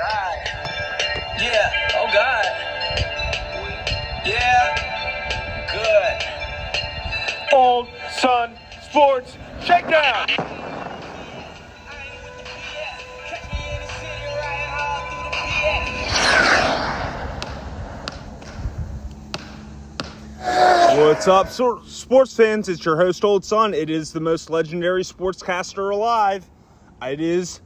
God. Yeah. Oh God. Yeah. Good. Old Sun Sports Shakedown. What's up, sports fans? It's your host, Old Son. It is the most legendary sportscaster alive. It is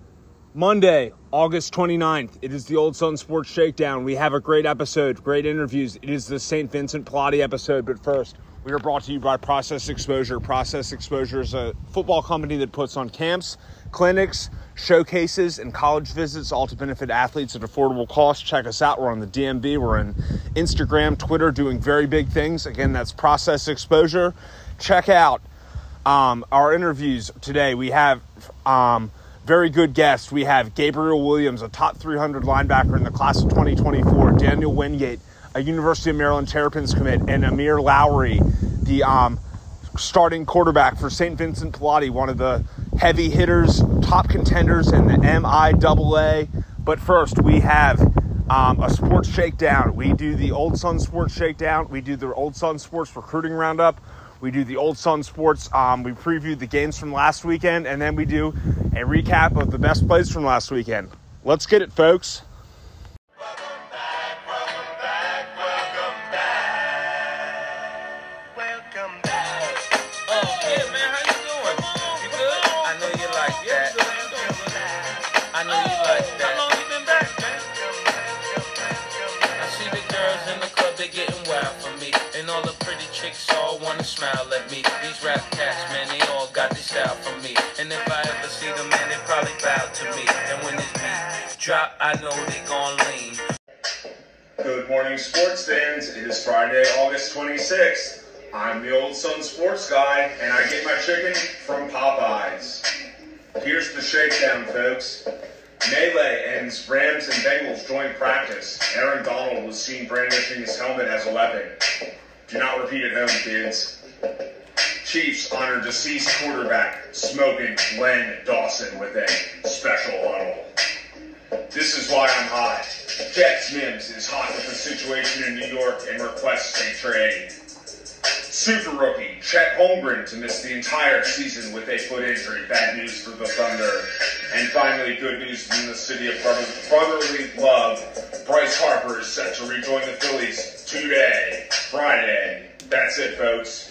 Monday, August 29th. It is the Old Sun Sports Shakedown. We have a great episode, great interviews. It is the St. Vincent Pallotti episode, but first, we are brought to you by Process Exposure. Process Exposure is a football company that puts on camps, clinics, showcases, and college visits, all to benefit athletes at affordable cost. Check us out. We're on the DMV. We're on Instagram, Twitter, doing very big things. Again, that's Process Exposure. Check out um, our interviews today. We have um, very good guests. We have Gabriel Williams, a top 300 linebacker in the class of 2024, Daniel Wingate, a University of Maryland Terrapins commit, and Ahmir Lowery, the um, starting quarterback for St. Vincent Pallotti, one of the heavy hitters, top contenders in the MIAA. But first, we have um, a sports shakedown. We do the Old Sun Sports Shakedown. We do the Old Sun Sports Recruiting Roundup. We do the Old Sun Sports. Um, we preview the games from last weekend, and then we do a recap of the best plays from last weekend. Let's get it, folks. Drop, I know they gon' lean. Good morning, sports fans. It is Friday, August 26th. I'm the old Sun Sports Guy, and I get my chicken from Popeyes. Here's the shakedown, folks. Melee ends Rams and Bengals joint practice. Aaron Donald was seen brandishing his helmet as a weapon. Do not repeat at home, kids. Chiefs honor deceased quarterback smoking Len Dawson with a special huddle. This is why I'm hot. Jets Mims is hot with the situation in New York and requests a trade. Super rookie Chet Holmgren to miss the entire season with a foot injury. Bad news for the Thunder. And finally, good news from the city of brotherly love. Bryce Harper is set to rejoin the Phillies today, Friday. That's it, folks.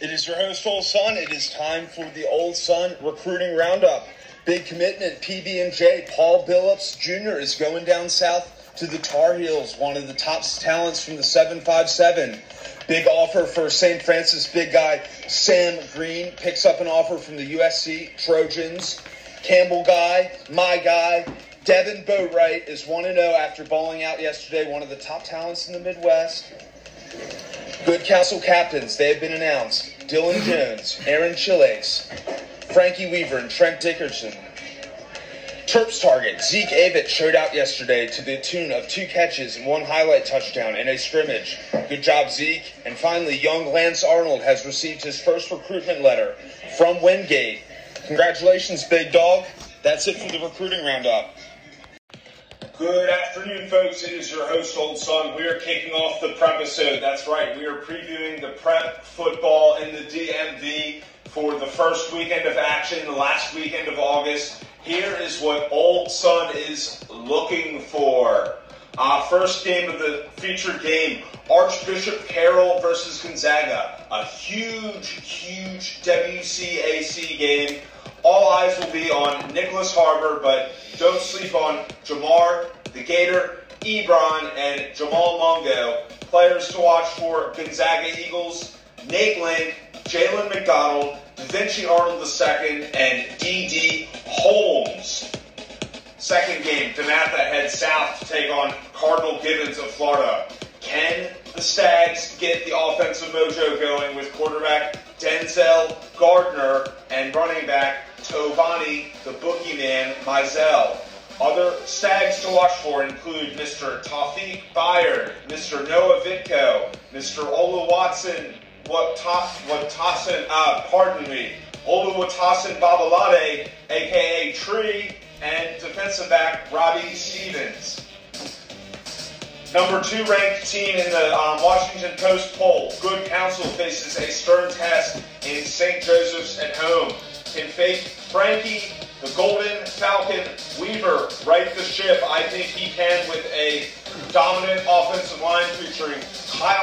It is your host, Old Sun. It is time for the Old Sun recruiting roundup. Big commitment, PB&J. Paul Billups Jr. is going down south to the Tar Heels, one of the top talents from the 757. Big offer for St. Francis big guy Sam Green picks up an offer from the USC Trojans. Campbell guy, my guy, Devin Boatwright is 1 0 after bowling out yesterday, one of the top talents in the Midwest. Good Counsel captains, they have been announced. Dylan Jones, Aaron Chiles, Frankie Weaver, and Trent Dickerson. Terps target, Zeke Avett showed out yesterday to the tune of two catches and one highlight touchdown in a scrimmage. Good job, Zeke. And finally, young Lance Arnold has received his first recruitment letter from Wingate. Congratulations, big dog. That's it for the recruiting roundup. Good afternoon, folks. It is your host, Old Son. We are kicking off the prep episode. That's right. We are previewing the prep football in the DMV for the first weekend of action, the last weekend of August. Here is what Old Sun is looking for. Uh, first game of the featured game, Archbishop Carroll versus Gonzaga. A huge, huge WCAC game. All eyes will be on Nicholas Harbor, but don't sleep on Jamar, the Gator, Ebron, and Jamal Mungo. Players to watch for Gonzaga Eagles, Nate Link, Jalen McDonald, Da Vinci Arnold II, and D.D. Holmes. Second game, DeMatha heads south to take on Cardinal Gibbons of Florida. Can the Stags get the offensive mojo going with quarterback Denzel Gardner and running back Tovani, the boogeyman, Mizell? Other Stags to watch for include Mr. Tawfiq Byard, Mr. Noah Vitko, Mr. Ola Watson, Watasin, uh, pardon me, Oluwatasin Babalade, aka Tree, and defensive back Robbie Stevens. Number two ranked team in the um, Washington Post poll, Good Counsel faces a stern test in St. Joseph's at home. Can Frankie, the Golden Falcon Weaver, right the ship? I think he can with a dominant offensive line featuring Kyle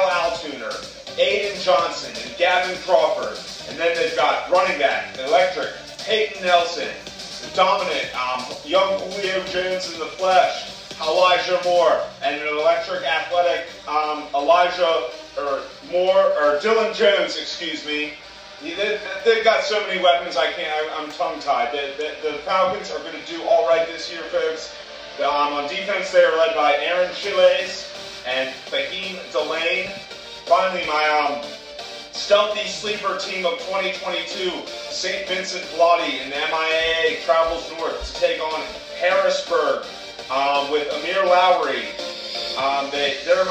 Johnson, and Gavin Crawford. And then they've got running back, electric, Peyton Nelson, the dominant um, young Julio Jones in the flesh, Elijah Moore, and an electric athletic um, Elijah or Moore or Dylan Jones, excuse me. They, have got so many weapons. I can't. I, am tongue tied. The, the, the, Falcons are going to do all right this year, folks. Um, on defense, they are led by Aaron Chiles and Fahim Delane. Finally, my um, stealthy sleeper team of 2022, St. Vincent Pallotti and the MIAA travels north to take on Harrisburg um, with Ahmir Lowery. Um, they, they're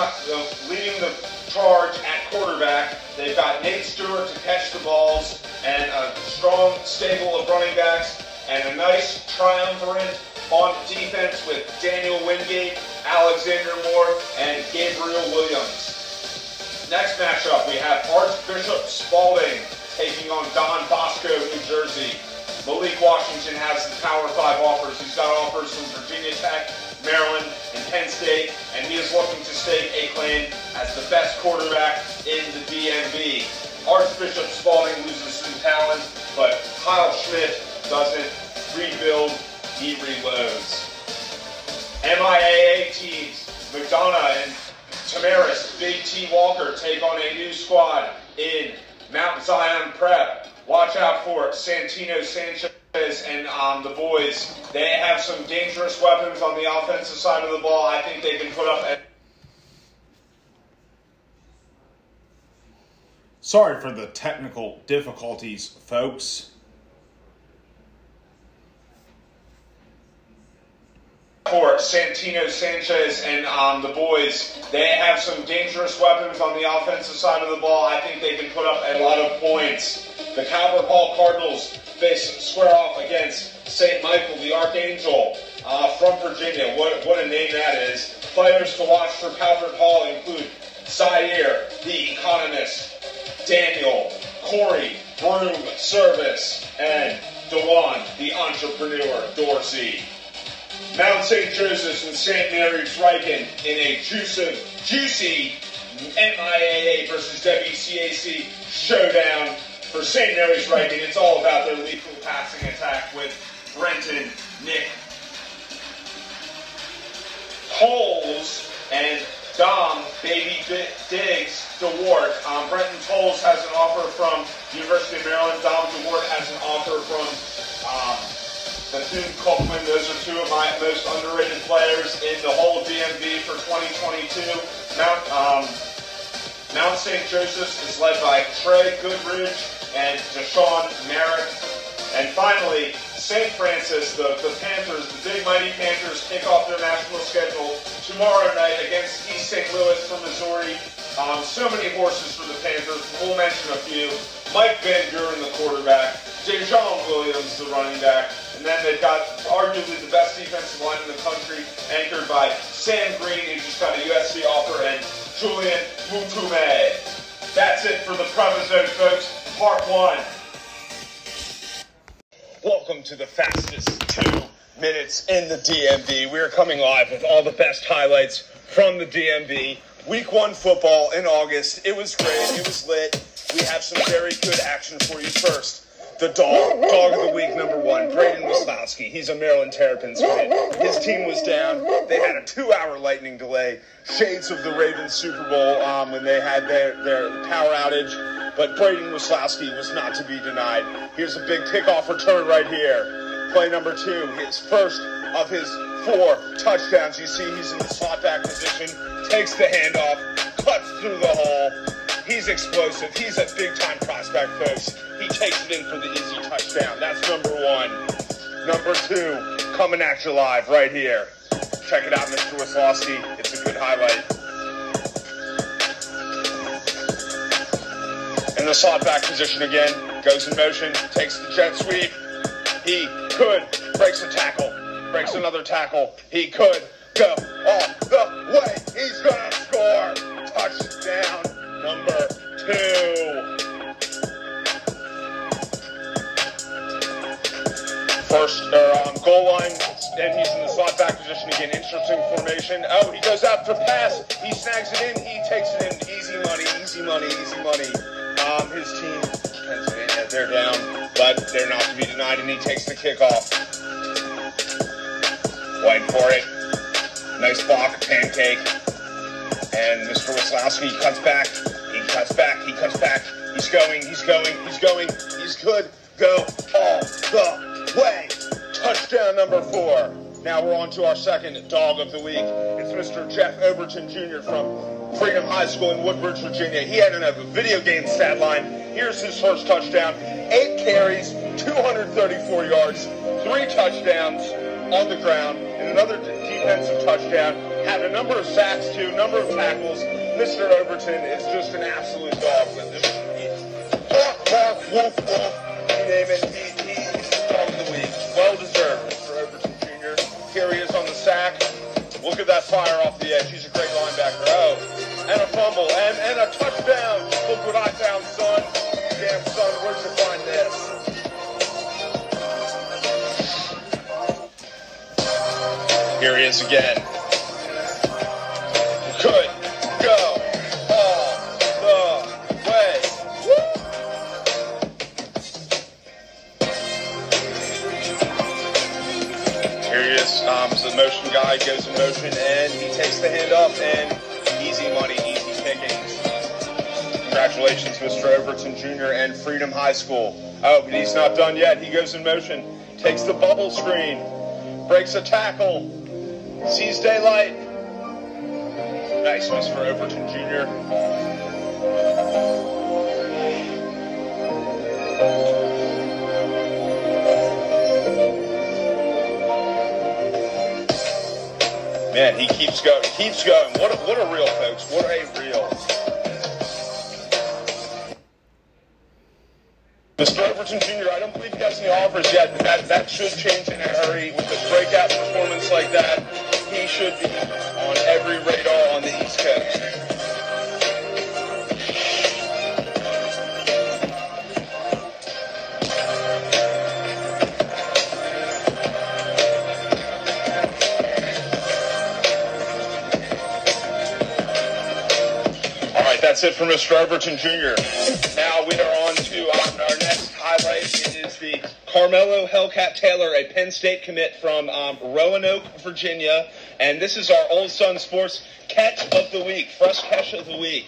leading the charge at quarterback. They've got Nate Stewart to catch the balls and a strong stable of running backs and a nice triumvirate on defense with Daniel Wingate, Alexander Moore, and Gabriel Williams. Next matchup, we have Archbishop Spalding taking on Don Bosco, New Jersey. Malik Washington has the Power 5 offers. He's got offers from Virginia Tech, Maryland, and Penn State, and he is looking to stake a claim as the best quarterback in the DMV. Archbishop Spalding loses some talent, but Kyle Schmitt doesn't rebuild, he reloads. MIAA teams, McDonogh and Tamaris, Big T Walker take on a new squad in Mount Zion Prep. Watch out for Santino Sanchez and um, the boys. They have some dangerous weapons on the offensive side of the ball. I think they can put up. A- Sorry for the technical difficulties, folks. For Santino Sanchez and um, the boys. They have some dangerous weapons on the offensive side of the ball. I think they can put up a lot of points. The Calvert Hall Cardinals face square off against St. Michael, the Archangel uh, from Virginia. What, what a name that is. Players to watch for Calvert Hall include Zaire, the economist, Daniel, Corey, Broom, Service, and Dewan, the entrepreneur, Dorsey. Mount St. Joseph's and St. Mary's Ryken in a juicy, juicy MIAA versus WCAC showdown for St. Mary's Ryken. It's all about their lethal passing attack with Brenton, Nick, Tolles, and Dom, Baby Diggs, DeWart. Um, Brenton Tolles has an offer from University of Maryland. Dom DeWart has an offer from um, Bethune Cookman. Those are two of my most underrated players in the whole DMV for 2022. Mount, um, Mount St. Joseph's is led by Trey Goodridge and Deshaun Merrick. And finally, St. Francis, the, the Panthers, the big mighty Panthers, kick off their national schedule tomorrow night against East St. Louis from Missouri. Um, so many horses for the Panthers. We'll mention a few. Mike Van Buren, the quarterback. Dejon Williams, the running back. And then they've got arguably the best defensive line in the country, anchored by Sam Green, who just got a USC offer, and Julian Mutume. That's it for the Zone, folks. Part one. Welcome to the fastest two minutes in the DMV. We are coming live with all the best highlights from the DMV. Week one football in August. It was great. It was lit. We have some very good action for you first the dog, dog of the week number one, Braden Wislowski. He's a Maryland Terrapins fan. His team was down. They had a two-hour lightning delay, shades of the Ravens Super Bowl um, when they had their, their power outage. But Braden Wislowski was not to be denied. Here's a big kickoff return right here. Play number two, his first of his four touchdowns. You see he's in the slot back position, takes the handoff, cuts through the hole, He's explosive. He's a big time prospect, folks. He takes it in for the easy touchdown. That's number one. Number two, coming at you live right here. Check it out, Mr. Wislowski. It's a good highlight. In the slot back position again, goes in motion, takes the jet sweep. He could breaks the tackle, breaks another tackle. He could go all the way. He's gonna score. Touchdown number two. First, or um, goal line, and he's in the slot back position again. Interesting formation. Oh, he goes out to pass. He snags it in. He takes it in. Easy money, easy money, easy money. Um, his team, Pennsylvania, they're down, but they're not to be denied, and he takes the kickoff. Waiting for it. Nice block, pancake. And Mr. Wislowski cuts back. He cuts back. He cuts back. He's going. He's going. He's going. He's good. Go all the way. Touchdown number four. Now we're on to our second dog of the week. It's Mr. Jeff Overton Jr. from Freedom High School in Woodbridge, Virginia. He had a video game stat line. Here's his first touchdown. Eight carries, 234 yards, three touchdowns on the ground, and another defensive touchdown. Had a number of sacks too, number of tackles. Mr. Overton is just an absolute dog. With this. You name it, he, he's the dog of the week. Well deserved, Mr. Overton Jr. Here he is on the sack. Look at that fire off the edge. He's a great linebacker. Oh, and a fumble and, and a touchdown. Look what I found, son. Damn, son, where'd you find this? Here he is again. Could go all the way. Here he is. Um, so the motion guy goes in motion and he takes the hand up and easy money, easy pickings. Congratulations, Mr. Overton Jr. and Freedom High School. Oh, but he's not done yet. He goes in motion, takes the bubble screen, breaks a tackle, sees daylight. Nice, Mr. Overton Jr. Man, he keeps going, keeps going. What a, what a reel, folks. What a reel. Mr. Overton Jr., I don't believe he has any offers yet, but that, that should change in a hurry. With a breakout performance like that, should be on every radar on the East Coast. All right, that's it for Mr. Overton Jr. Now we are on to um, our next highlight. It is the Carmelo Hellcat Taylor, a Penn State commit from um, Roanoke, Virginia. And this is our Old Sun Sports Catch of the Week, Fresh Catch of the Week.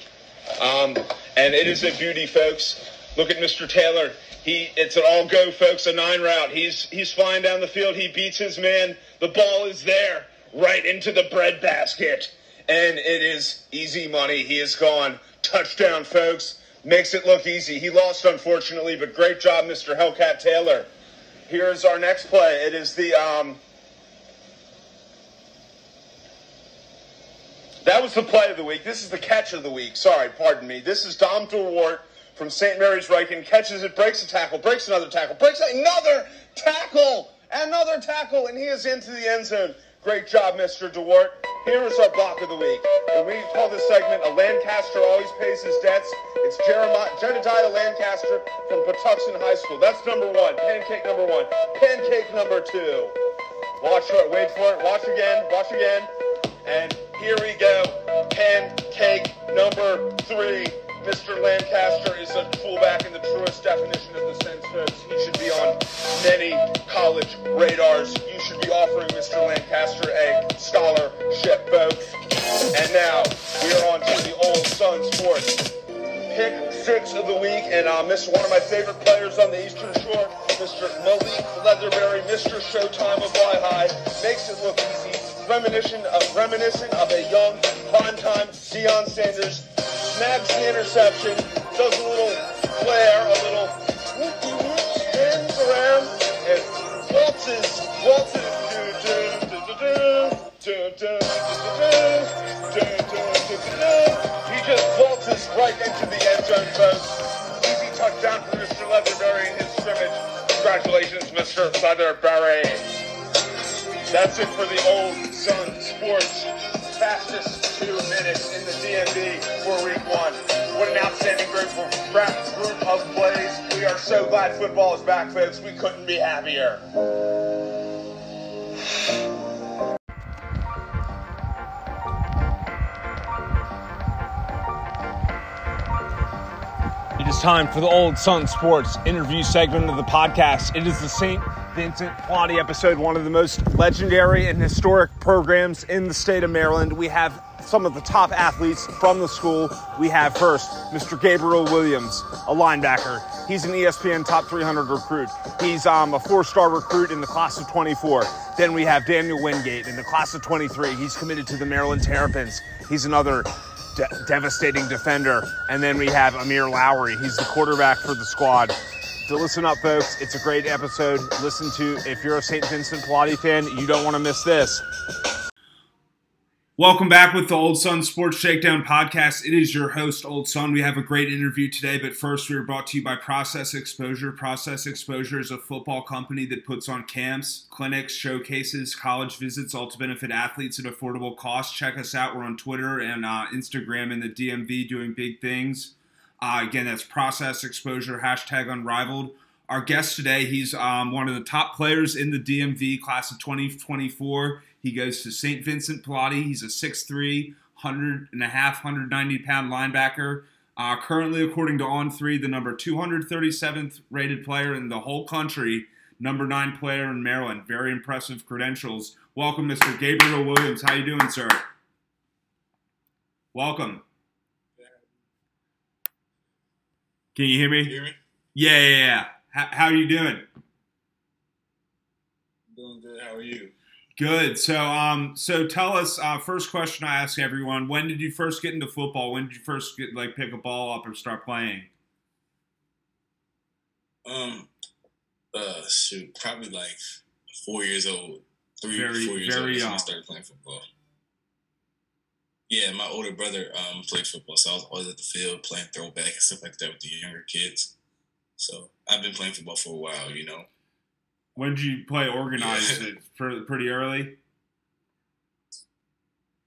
Um, and it is a beauty, folks. Look at Mr. Taylor. He, it's an all go, folks, a nine route. He's, he's flying down the field. He beats his man. The ball is there, right into the bread basket. And it is easy money. He is gone. Touchdown, folks. Makes it look easy. He lost, unfortunately, but great job, Mr. Hellcat Taylor. Here's our next play. It is the, um, That was the play of the week. This is the catch of the week. Sorry, pardon me. This is Dom DeWart from St. Mary's Ryken. Catches it, breaks a tackle, breaks another tackle, breaks another tackle, another tackle, and he is into the end zone. Great job, Mr. DeWart. Here is our block of the week. And we call this segment A Lancaster Always Pays His Debts. It's Jeremiah, Jedediah Lancaster from Patuxent High School. That's number one. Pancake number one. Pancake number two. Watch for it. Wait for it. Watch again. Watch again. And here we go. Pancake number three. Mr. Lancaster is a fullback in the truest definition of the sense. He should be on many college radars. You should be offering Mr. Lancaster a scholarship, folks. And now we are on to the Old Sun Sports pick six of the week, and uh, Mr. one of my favorite players on the Eastern Shore, Mr. Malik Leatherberry, Mr. Showtime of Wi-Hi, makes it look easy reminiscent of reminiscent of a young primetime Deion Sanders. Snaps the interception, does a little flare, a little whoopy whoop, spins around, and waltzes, waltzes. He just waltzes right into the end zone, folks. Easy touchdown for Mr. Leather in his scrimmage. Congratulations, Mr. Leatherberry. That's it for the Old Sun Sports. Fastest two minutes in the DMV for week one. What an outstanding group of, group of plays. We are so glad football is back, folks. We couldn't be happier. It is time for the Old Sun Sports interview segment of the podcast. It is the St. Vincent Pallotti episode, one of the most legendary and historic programs in the state of Maryland. We have some of the top athletes from the school. We have first Mr. Gabriel Williams, a linebacker. He's an ESPN top 300 recruit. He's um, a four star recruit in the class of 24. Then we have Daniel Wingate in the class of 23. He's committed to the Maryland Terrapins. He's another de- devastating defender. And then we have Ahmir Lowery. He's the quarterback for the squad. So listen up, folks. It's a great episode. Listen to, if you're a St. Vincent Pallotti fan, you don't want to miss this. Welcome back with the Old Sun Sports Shakedown podcast. It is your host, Old Sun. We have a great interview today, but first, we are brought to you by Process Exposure. Process Exposure is a football company that puts on camps, clinics, showcases, college visits, all to benefit athletes at affordable cost. Check us out. We're on Twitter and uh, Instagram in the DMV doing big things. Uh, again, that's Process Exposure, hashtag unrivaled. Our guest today, he's um, one of the top players in the DMV class of 2024. He goes to St. Vincent Pallotti. He's a 6'3, 100 and a half, 190 pound linebacker. Uh, currently, according to On3, the number 237th rated player in the whole country, number nine player in Maryland. Very impressive credentials. Welcome, Mr. Gabriel Williams. How you doing, sir? Welcome. Can you hear me? hear me? Yeah, yeah, yeah. How, how are you doing? Doing good. How are you? Good. So, um, so tell us. Uh, first question I ask everyone: When did you first get into football? When did you first get like pick a ball up or start playing? Um, uh, shoot, probably like four years old, three, Very- four years very old. young. I started playing football. Yeah, my older brother um played football, so I was always at the field playing throwback and stuff like that with the younger kids. So I've been playing football for a while, you know. When did you play organized? Yeah. Pretty early.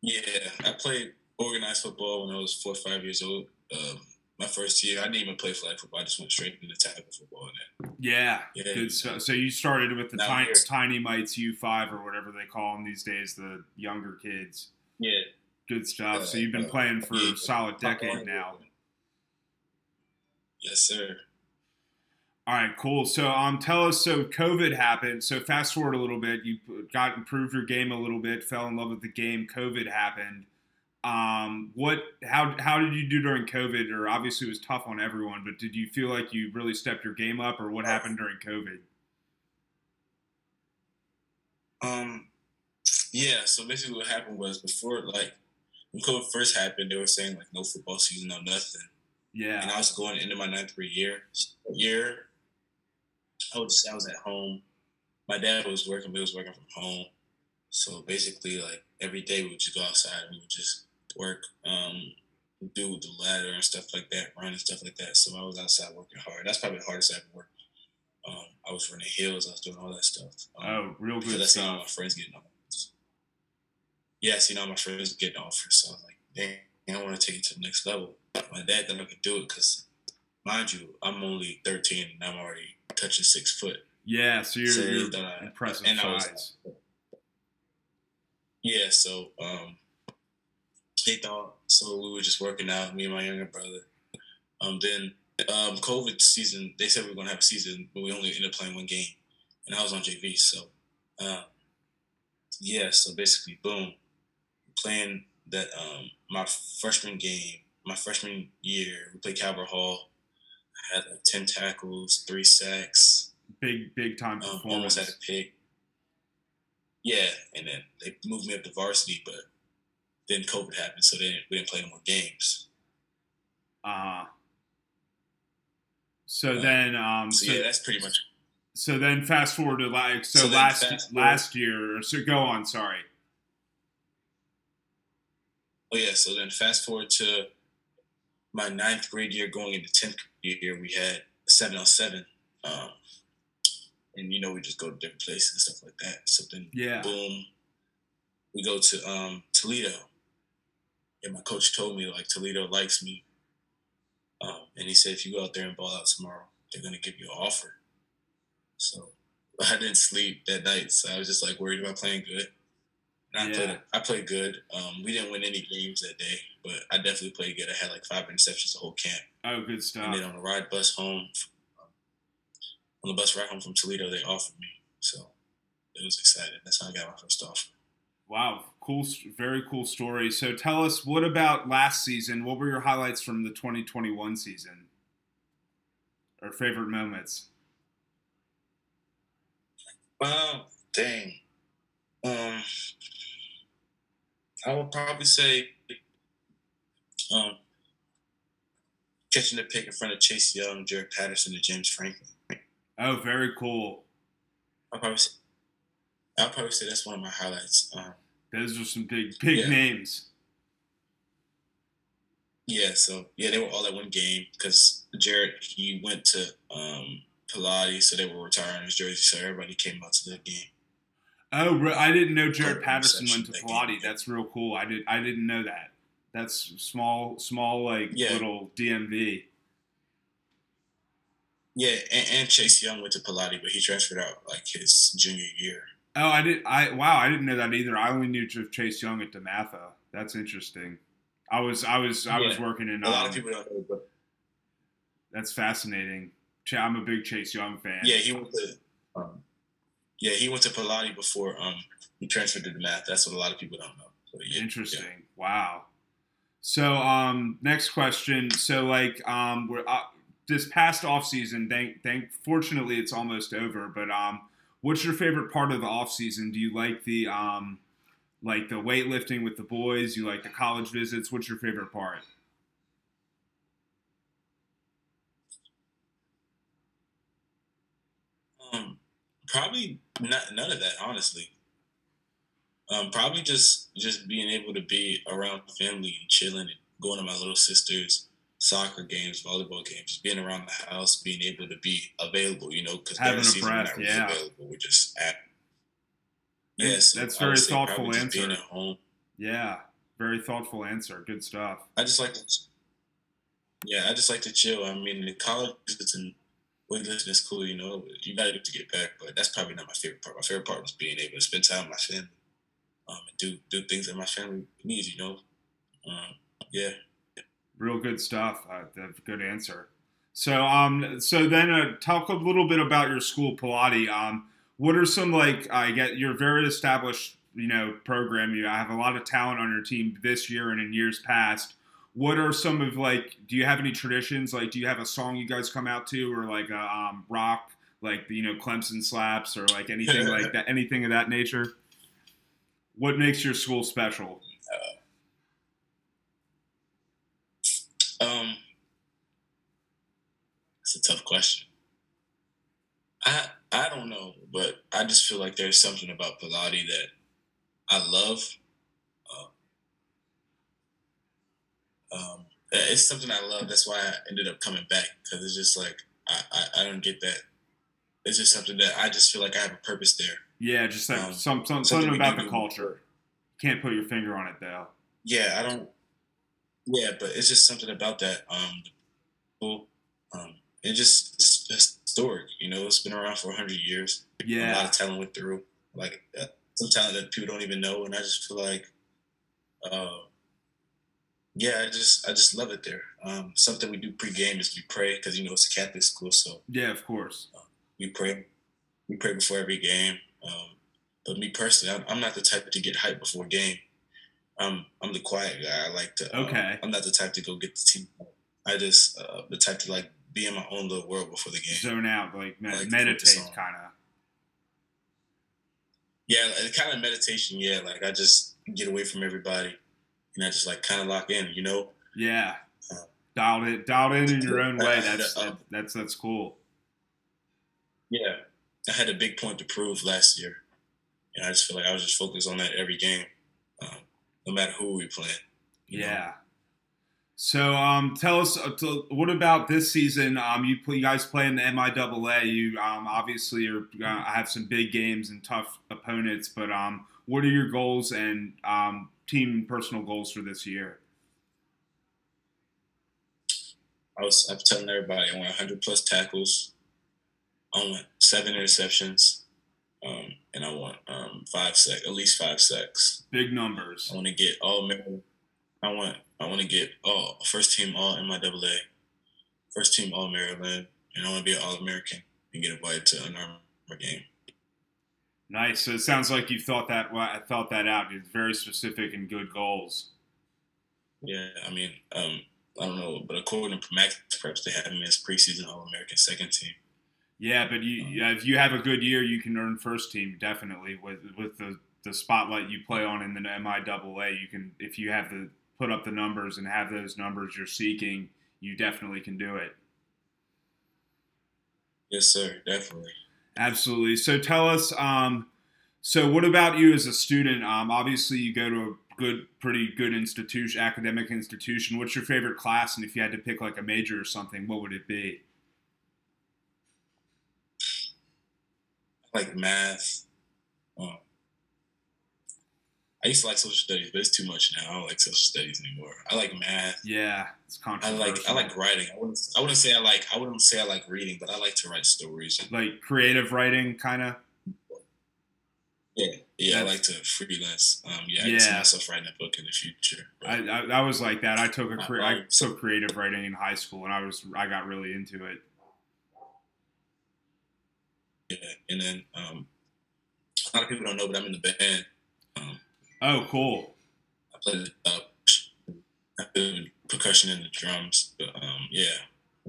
Yeah, I played organized football when I was four or five years old. Um, my first year, I didn't even play flag football. I just went straight into tackle football. And Yeah. Yeah. Stuff. So you started with the tiny, tiny mites U five or whatever they call them these days, the younger kids. yeah, Good stuff. So you've been playing for a solid decade now. Yes, sir. All right, cool. So, um, tell us. So, COVID happened. So, fast forward a little bit. You got improved your game a little bit. Fell in love with the game. COVID happened. Um, what? How? How did you do during COVID? Or obviously, it was tough on everyone. But did you feel like you really stepped your game up, or what happened during COVID? Um, yeah. So basically, what happened was before, like, when COVID first happened, they were saying like no football season, no nothing, Yeah. and I was going into my ninth grade year. Year, I was I was at home. My dad was working, he was working from home. So basically, like every day, we would just go outside and we would just work, um, do the ladder and stuff like that, run and stuff like that. So I was outside working hard. That's probably the hardest I ever worked. Um, I was running hills. I was doing all that stuff. Um, Oh, real good That's all my friends getting offers. Yeah, I seen all my friends are getting offers. So I was like, dang, I want to take it to the next level. My dad thought I could do it because, mind you, I'm only 13 and I'm already touching six foot. Yeah. So you're, So you're I- impressive and I was- size. Yeah, so um, they thought so we were just working out, me and my younger brother. Um, then um, COVID season, they said we were gonna have a season, but we only ended up playing one game, and I was on JV. So, uh, yeah, so basically, boom, playing that um, my freshman game, my freshman year, we played Calvert Hall. I had like ten tackles, three sacks, Big, big time um, performance. almost had a pick. Yeah, and then they moved me up to varsity, but then COVID happened, so they didn't, we didn't play no more games. Uh, so Uh, then, um, So, so, yeah, that's pretty much. so then fast forward to like so, So last fast last year. So go on. Sorry. Oh yeah, so then fast forward to my ninth grade year, going into tenth grade year, we had seven on seven, um, and you know we just go to different places and stuff like that. So then, Yeah. boom, we go to um, Toledo, and my coach told me like Toledo likes me, um, and he said if you go out there and ball out tomorrow, they're gonna give you an offer. So I didn't sleep that night, so I was just like worried about playing good. And I Yeah. played, I played good. Um, we didn't win any games that day, but I definitely played good. I had like five interceptions the whole camp. Oh, good stuff. And then on the ride bus home, um, on the bus ride home from Toledo, they offered me. So it was exciting. That's how I got my first offer. Wow, cool, very cool story. So tell us, what about last season? What were your highlights from the 2021 season? Or favorite moments? Wow, dang. Um, I would probably say um, catching the pick in front of Chase Young, Jaret Patterson, and James Franklin. Oh, very cool. I'll probably say, I'll probably say that's one of my highlights. Um, Those are some big, big Yeah. names. Yeah, so yeah, they were all at one game because Jaret he went to um Pallotti, so they were retiring his jersey, so everybody came out to the game. Oh, re- I didn't know Jaret Patterson went to Pallotti. That's real cool. I did. I didn't know that. That's small, small, like Yeah. little DMV. Yeah, and, and Chase Young went to Pallotti, but he transferred out like his junior year. Oh, I did. I wow, I didn't know that either. I only knew Ch- Chase Young at DeMatha. That's interesting. I was, I was, I was working in. A lot um, of people don't know, but That's fascinating. I'm a big Chase Young fan. yeah, he went to um, yeah he went to Pallotti before um he transferred to DeMatha. That's what a lot of people don't know. So, yeah, Interesting. Wow. So, um, next question. So, like, um, we're uh, this past off season. Thank, thank. Fortunately, it's almost over. But, um, what's your favorite part of the off season? Do you like the, um, like the weightlifting with the boys? You like the college visits? What's your favorite part? Um, probably not none of that, honestly. Um, probably just just being able to be around family and chilling and going to my little sister's soccer games, volleyball games, being around the house, being able to be available, you know, because Having a season we're not really yeah. available. We're just at. Yes, that's very thoughtful answer. Being at home, Yeah, very thoughtful answer. Good stuff. I just like to. Yeah, I just like to chill. I mean, the college visits and weightlifting is cool, you know. You do to get back, but that's probably not my favorite part. My favorite part was being able to spend time with my family, um, and do do things that my family needs. You know, um, yeah. Real good stuff. Uh, good answer. So, um, so then uh, talk a little bit about your school, Pallotti. Um, what are some like I get? You're very established, you know, program. You have a lot of talent on your team this year and in years past. What are some of like? Do you have any traditions? Like, do you have a song you guys come out to, or like a um, rock, like you know, Clemson slaps, or like anything like that? Anything of that nature? What makes your school special? Um, it's a tough question. I I don't know, but I just feel like there's something about Pallotti that I love. Uh, um, it's something I love. That's why I ended up coming back because it's just like I, I I don't get that. It's just something that I just feel like I have a purpose there. Yeah, just like Um, some, some something something about the culture. Can't put your finger on it though. Yeah, I don't. Yeah, but it's just something about that. Um. Um, it just it's historic. You know, it's been around for hundred years. Yeah, a lot of talent went through. Like uh, some talent that people don't even know, and I just feel like, uh, yeah, I just I just love it there. Um, something we do pre-game is we pray because you know it's a Catholic school, so yeah, of course. we pray. We pray before every game. Um, but me personally, I'm, I'm not the type to get hyped before a game. I'm I'm the quiet guy. I like to. um, Okay. I'm not the type to go get the team. I just uh, the type to like be in my own little world before the game. Zone out, like, me- like meditate, kind of. Yeah, kind of meditation. Yeah, like I just get away from everybody, and I just like kind of lock in. You know. Yeah, Uh, dialed it, dialed in in your own way. That's I- that, that's that's cool. Yeah, I had a big point to prove last year, and I just feel like I was just focused on that every game, um, no matter who we know? Yeah. So, um, tell us uh, to, what about this season? Um, you, you guys play in the MIAA. You um, obviously are uh, have some big games and tough opponents, but um, what are your goals and um, team personal goals for this year? I was I'm telling everybody I want 100 plus tackles. I want seven interceptions, um, and I want um, five sec, at least five sacks. Big numbers. I want to get all. I want I want to get all first team all MIAA, first team all Maryland, and I want to be an All American and get invited to an Armor game. Nice. So it sounds like you thought that I thought that out. It's very specific and good goals. Yeah, I mean, um, I don't know, but according to Max Preps, they have him as preseason All American second team. Yeah, but you, um, if you have a good year, you can earn first team definitely with with the the spotlight you play on in the MIAA. You can if you have the put up the numbers and have those numbers you're seeking, you definitely can do it. Yes, sir, definitely. Absolutely. So tell us, um, so what about you as a student? Um, obviously, you go to a good, pretty good institution, academic institution. What's your favorite class? And if you had to pick like a major or something, what would it be? like math. Um, I used to like social studies, but it's too much now. I don't like social studies anymore. I like math. Yeah, it's controversial. I like I like writing. I wouldn't I wouldn't say I like I wouldn't say I like reading, but I like to write stories. Like creative writing, kind of. Yeah, yeah, That's, I like to freelance. Um, yeah, I yeah. can see myself writing a book in the future. I, I, I was like that. I took a I, I took creative writing in high school, and I was I got really into it. Yeah, and then um, a lot of people don't know, but I'm in the band. Oh, cool. I play uh, percussion and the drums. But um, yeah,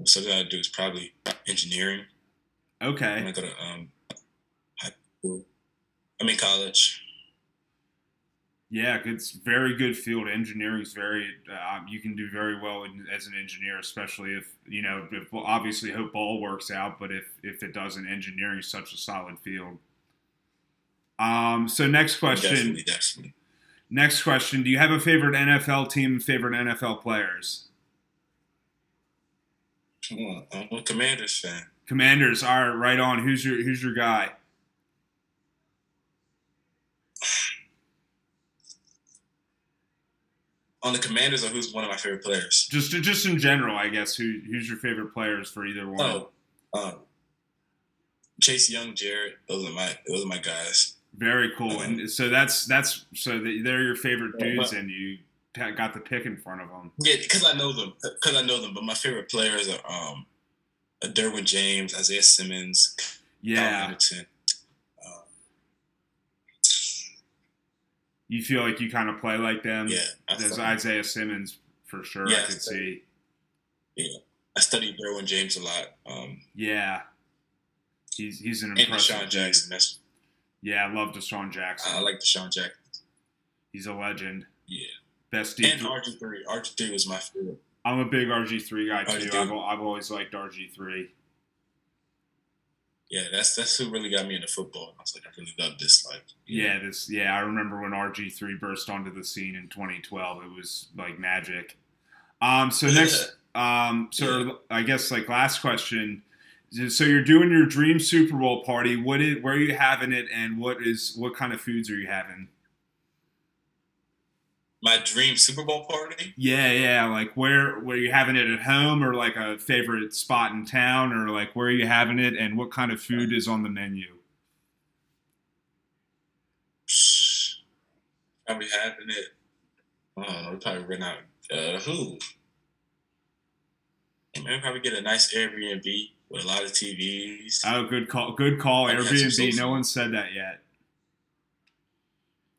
something I do is probably engineering. Okay. When I go to um, high school, I'm in college. Yeah, it's very good field. Engineering is very. Uh, you can do very well in, as an engineer, especially if you know. If, obviously, hope ball works out, but if if it doesn't, engineering is such a solid field. Um. So next question. Definitely, definitely. Next question: Do you have a favorite NFL team? Favorite NFL players? I'm a Commanders fan. Commanders are right on. Who's your Who's your guy? On the Commanders, or who's one of my favorite players? Just just in general, I guess. Who Who's your favorite players for either one? Oh, um, Chase Young, Jaret. Those are my Those are my guys. Very cool. And so that's that's so they're your favorite dudes, and you got the pick in front of them. Yeah, because I know them. Because I know them. But my favorite players are um, Derwin James, Isaiah Simmons, yeah. Uh, you feel like you kind of play like them. Yeah, there's Isaiah Simmons for sure. Yeah, I could see. Yeah, I studied Derwin James a lot. Um, yeah, he's he's an impressive. And DeSean Jackson. That's yeah, I love DeSean Jackson. I like DeSean Jackson. He's a legend. Yeah. Best deep. And RG three. RG three was my favorite. I'm a big RG three guy too. I've, I've always liked RG three. Yeah, that's that's who really got me into football. I was like, I really love this. Like, yeah, this. Yeah, I remember when RG three burst onto the scene in 2012. It was like magic. Um. So next. Um. So yeah. I guess like last question so you're doing your dream Super Bowl party. What is where are you having it, and what is what kind of foods are you having? My dream Super Bowl party. Yeah, yeah. Like where where you having it at home, or like a favorite spot in town, or like where are you having it, and what kind of food is on the menu? Probably having it. I don't know. Probably rent out. Uh, who? Maybe probably get a nice Airbnb with a lot of TVs. Oh, good call. Good call. Airbnb. No one said that yet.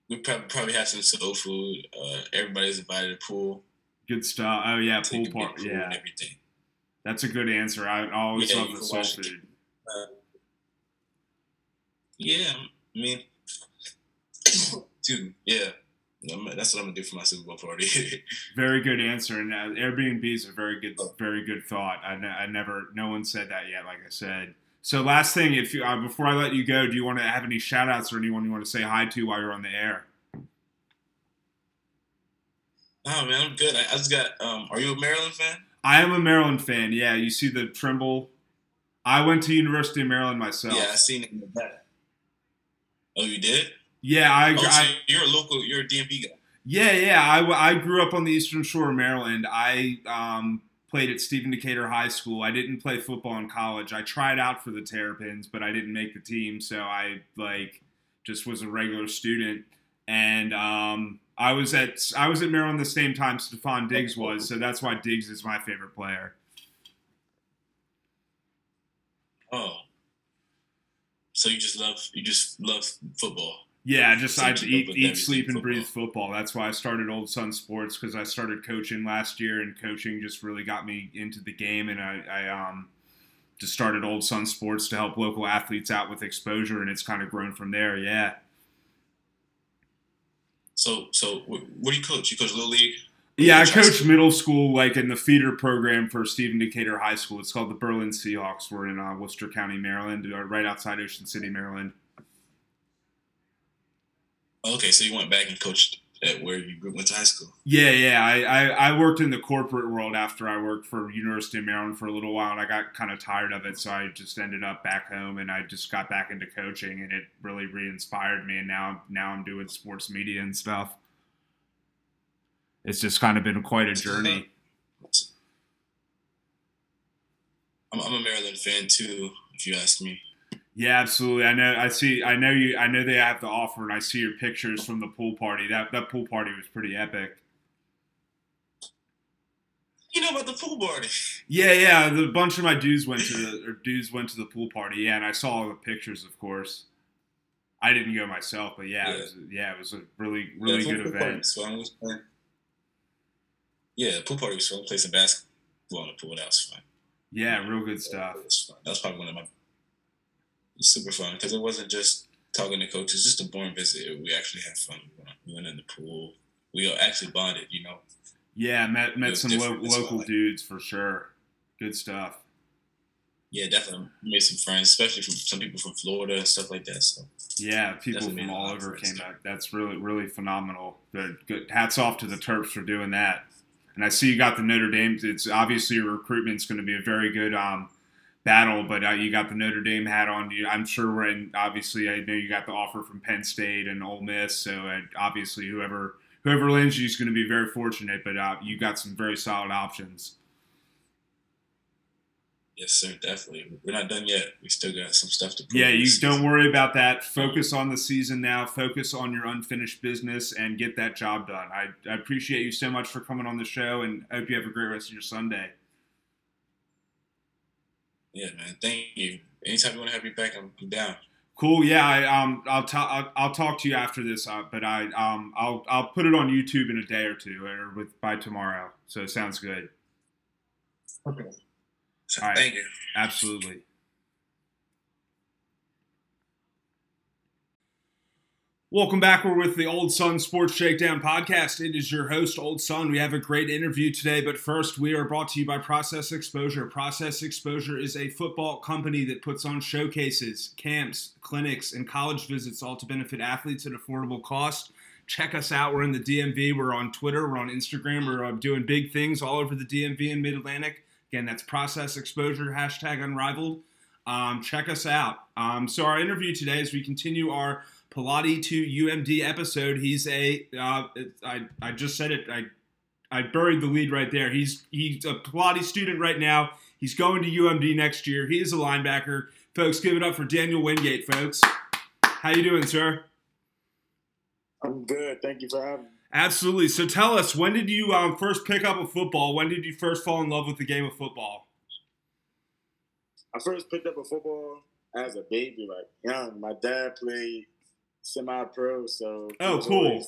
We probably have some soul food. Uh, everybody's invited to pool. Good stuff. Oh yeah, pool part. Yeah, everything. That's a good answer. I always yeah, love the soul food. Uh, yeah, I mean, dude, yeah. That's what I'm gonna do for my Super Bowl party. very good answer, and uh, Airbnb is a very good, very good thought. I, I never, no one said that yet. Like I said. So last thing, if you uh, before I let you go, do you want to have any shout outs or anyone you want to say hi to while you're on the air? Oh man, I'm good. I, I just got. Um, are you a Maryland fan? I am a Maryland fan. Yeah, you see the Trimble. I went to University of Maryland myself. Yeah, I seen it in the back. Oh, you did? Yeah, I. Oh, so I you're a local. You're a DMV guy. yeah, yeah. I, I grew up on the Eastern Shore of Maryland. I um, played at Stephen Decatur High School. I didn't play football in college. I tried out for the Terrapins, but I didn't make the team. So I like just was a regular student. And um, I was at I was at Maryland the same time Stefon Diggs was, so that's why Diggs is my favorite player. Oh. So you just love you just love football. Yeah, just I eat, eat sleep, and football. breathe football. That's why I started Old Sun Sports because I started coaching last year, and coaching just really got me into the game. And I, I um, just started Old Sun Sports to help local athletes out with exposure, and it's kind of grown from there. Yeah, So so what, what do you coach? You coach little league? yeah. I Coach middle school, like in the feeder program for Stephen Decatur High School. It's called the Berlin Seahawks. We're in uh, Worcester County, Maryland, uh, right outside Ocean City, Maryland. Okay, so you went back and coached at where you went to high school. Yeah, yeah. I, I, I worked in the corporate world after I worked for University of Maryland for a little while, and I got kind of tired of it, so I just ended up back home, and I just got back into coaching, and it really re-inspired me, and now now I'm doing sports media and stuff. It's just kind of been quite a journey. I'm, I'm a Maryland fan too, if you ask me. Yeah, absolutely. I know. I see. I know you. I know they have the offer, and I see your pictures from the pool party. That that pool party was pretty epic. You know about the pool party? Yeah, yeah. The bunch of my dudes went to the or dudes went to the pool party. Yeah, and I saw all the pictures, of course. I didn't go myself, but yeah, Yeah. It was, yeah, it was a really really yeah, good party event. was fun. It was fun. Yeah, pool party was fun. We played some basketball in the pool. That was fun. Yeah, real good stuff. That was fun. That was probably one of my. Super fun because it wasn't just talking to coaches, just a boring visit. We actually had fun. We went- in the pool. We actually bonded, you know. Yeah, met met some lo- as well, local dudes for sure. Good stuff. Yeah, definitely made some friends, especially from some people from Florida and stuff like that. So Yeah, people Definitely from all over came out. That's really really phenomenal. Good, good. Hats off to the Terps for doing that. And I see you got the Notre Dame. It's obviously your recruitment's going to be a very good um, battle, but uh, you got the Notre Dame hat on. You, I'm sure. We're in, obviously, I know you got the offer from Penn State and Ole Miss. So uh, obviously, whoever whoever lands you is going to be very fortunate. But uh, you got some very solid options. yes, sir, definitely. We're not done yet. We still got some stuff to prove. Yeah, you don't worry about that. Focus on the season now. Focus on your unfinished business and get that job done. I, I appreciate you so much for coming on the show, and I hope you have a great rest of your Sunday. Yeah, man. Thank you. Anytime you want to have me back, I'm, I'm down. Cool. Yeah. I um I'll ta- I'll, I'll talk to you after this, uh, but I um I'll I'll put it on YouTube in a day or two, or with by tomorrow. So it sounds good. Okay. So, right. Thank you. Absolutely. Welcome back. We're with the Old Sun Sports Shakedown podcast. It is your host, Old Sun. We have a great interview today, but first, we are brought to you by Process Exposure. Process Exposure is a football company that puts on showcases, camps, clinics, and college visits, all to benefit athletes at affordable cost. Check us out. We're in the DMV. We're on Twitter. We're on Instagram. We're uh, doing big things all over the DMV and Mid Atlantic. Again, that's Process Exposure, hashtag unrivaled. Um, check us out. Um, so, our interview today, as we continue our Pallotti to UMD episode, he's a. Uh, I, I just said it. I I buried the lead right there. He's he's a Pallotti's student right now. He's going to UMD next year. He is a linebacker. Folks, give it up for Daniel Wingate, folks. How you doing, sir? I'm good. Thank you for having me. Absolutely. So tell us, when did you um, first pick up a football? When did you first fall in love with the game of football? I first picked up a football as a baby, like young. My dad played semi-pro, so Oh, cool.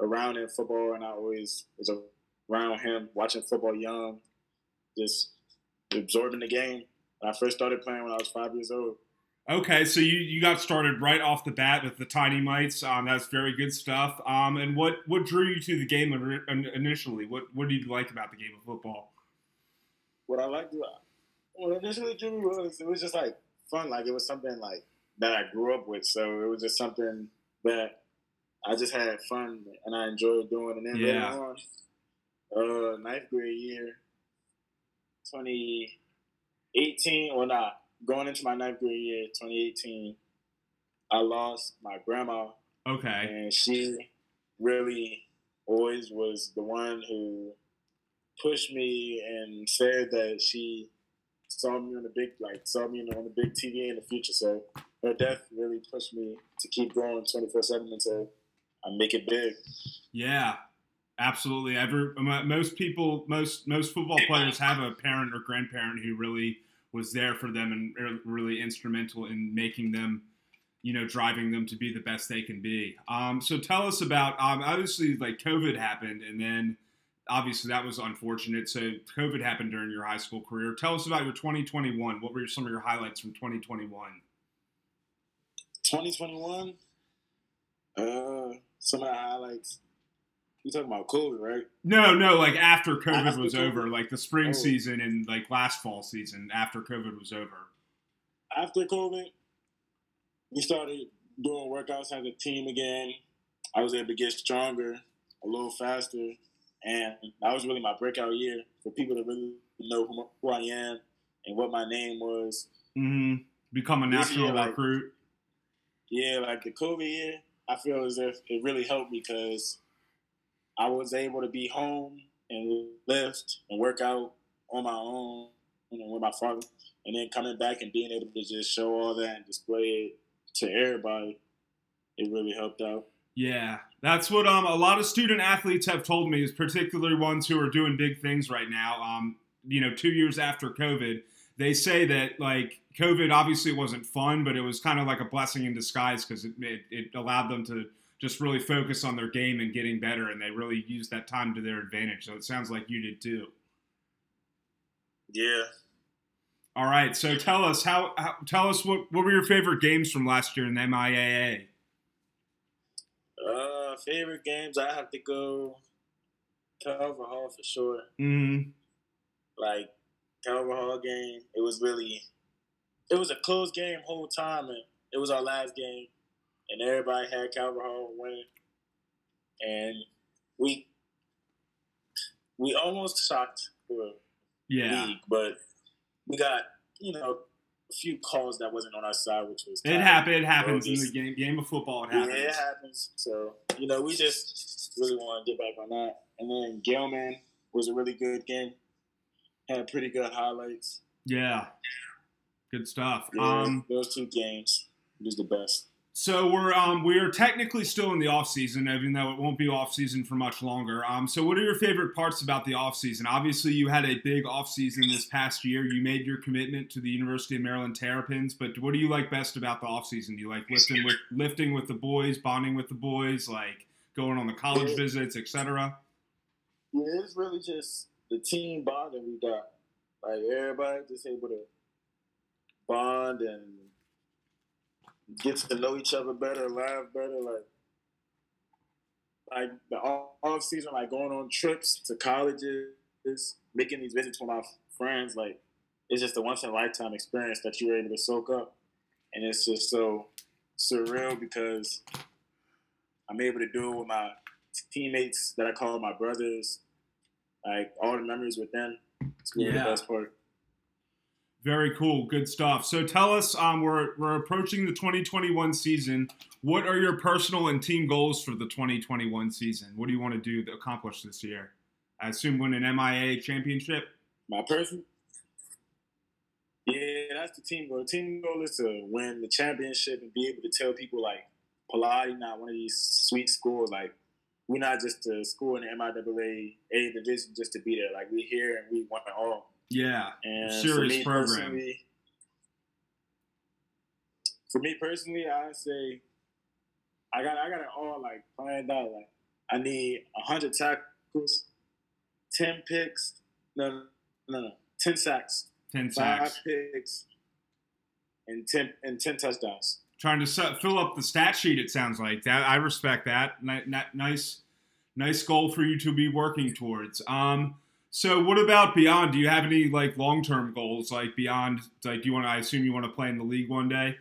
Around in football, and I always was around him, watching football young, just absorbing the game. When I first started playing when I was five years old. Okay, so you, you got started right off the bat with the tiny mites. Um, that's very good stuff. Um, and what, what drew you to the game in- in- initially? What what did you like about the game of football? What I liked, what initially drew me was it was just like fun. Like it was something like that I grew up with, so it was just something that I just had fun and I enjoyed doing. And then Yeah. later on, uh, ninth grade year, 2018, or not, going into my ninth grade year, 2018, I lost my grandma, Okay. and she really always was the one who pushed me and said that she saw me on the big, like, saw me on the big TV in the future. So her death really pushed me to keep going 24 7 until I make it big. Yeah, absolutely. Ever most people, most most football players have a parent or grandparent who really was there for them and really instrumental in making them, you know, driving them to be the best they can be. Um, so tell us about um, obviously like COVID happened, and then obviously that was unfortunate. So COVID happened during your high school career. Tell us about your 2021. What were some of your highlights from 2021? 2021, uh, some of the highlights. You talking about COVID, right? No, no, like after COVID After was COVID. over, like the spring Oh. season and like last fall season after COVID was over. After COVID, we started doing workouts as a team again. I was able to get stronger, a little faster, and that was really my breakout year for people to really know who, who I am and what my name was. Mm-hmm. Become a national year, like- recruit. Yeah, like the COVID year, I feel as if it really helped because I was able to be home and lift and work out on my own and with my father, and then coming back and being able to just show all that and display it to everybody, it really helped out. Yeah, that's what um a lot of student athletes have told me, is particularly ones who are doing big things right now. Um, you know, two years after COVID, they say that like COVID obviously wasn't fun, but it was kind of like a blessing in disguise because it, it it allowed them to just really focus on their game and getting better, and they really used that time to their advantage. So it sounds like you did too. Yeah. All right, so tell us how, how tell us what what were your favorite games from last year in the MIAA? Uh, favorite games, I have to go Calvert Hall for sure. Mm-hmm. like Calvert Hall game. It was really, it was a close game whole time, and it was our last game, and everybody had Calvert Hall winning, and we we almost shocked the Yeah, league, but we got you know few calls that wasn't on our side, which was it happened. It happens in the game game of football. It happens. Yeah, it happens. So you know, we just really want to get back on that. And then Gilman was a really good game. Had pretty good highlights. Yeah. Good stuff. Yeah, Um, those two games was the best. So we're um we are technically still in the off season, even though it won't be off season for much longer. Um, so what are your favorite parts about the off season? Obviously, you had a big off season this past year. You made your commitment to the University of Maryland Terrapins, but what do you like best about the off season? Do you like lifting with lifting with the boys, bonding with the boys, like going on the college visits, etc.? Yeah, it's really just the team bond that we got. Like everybody just able to bond and get to know each other better, laugh better. Like, like the off season, like going on trips to colleges, making these visits with my friends. Like, it's just a once in a lifetime experience that you were able to soak up, and it's just so surreal because I'm able to do it with my teammates that I call my brothers. Like all the memories with them. It's really Yeah. the best part. Very cool, good stuff. So tell us, um, we're we're approaching the 2021 season. What are your personal and team goals for the 2021 season? What do you want to do to accomplish this year? I assume win an MIAA championship. My person. Yeah, that's the team goal. The team goal is to win the championship and be able to tell people like Pallotti not one of these sweet schools. Like we're not just a school in the MIAA A division just to be there. Like we're here and we want it all. Yeah, And Serious for program. for me personally, I say I got I got it all like planned out. Like I need hundred tackles, ten picks, no no no, ten sacks, ten sacks. five picks, and ten and ten touchdowns. Trying to set, fill up the stat sheet. It sounds like that. I respect that. Ni- nice, nice goal for you to be working towards. Um, so what about beyond? Do you have any like long term goals? Like beyond, like do you want? to I assume you want to play in the league one day.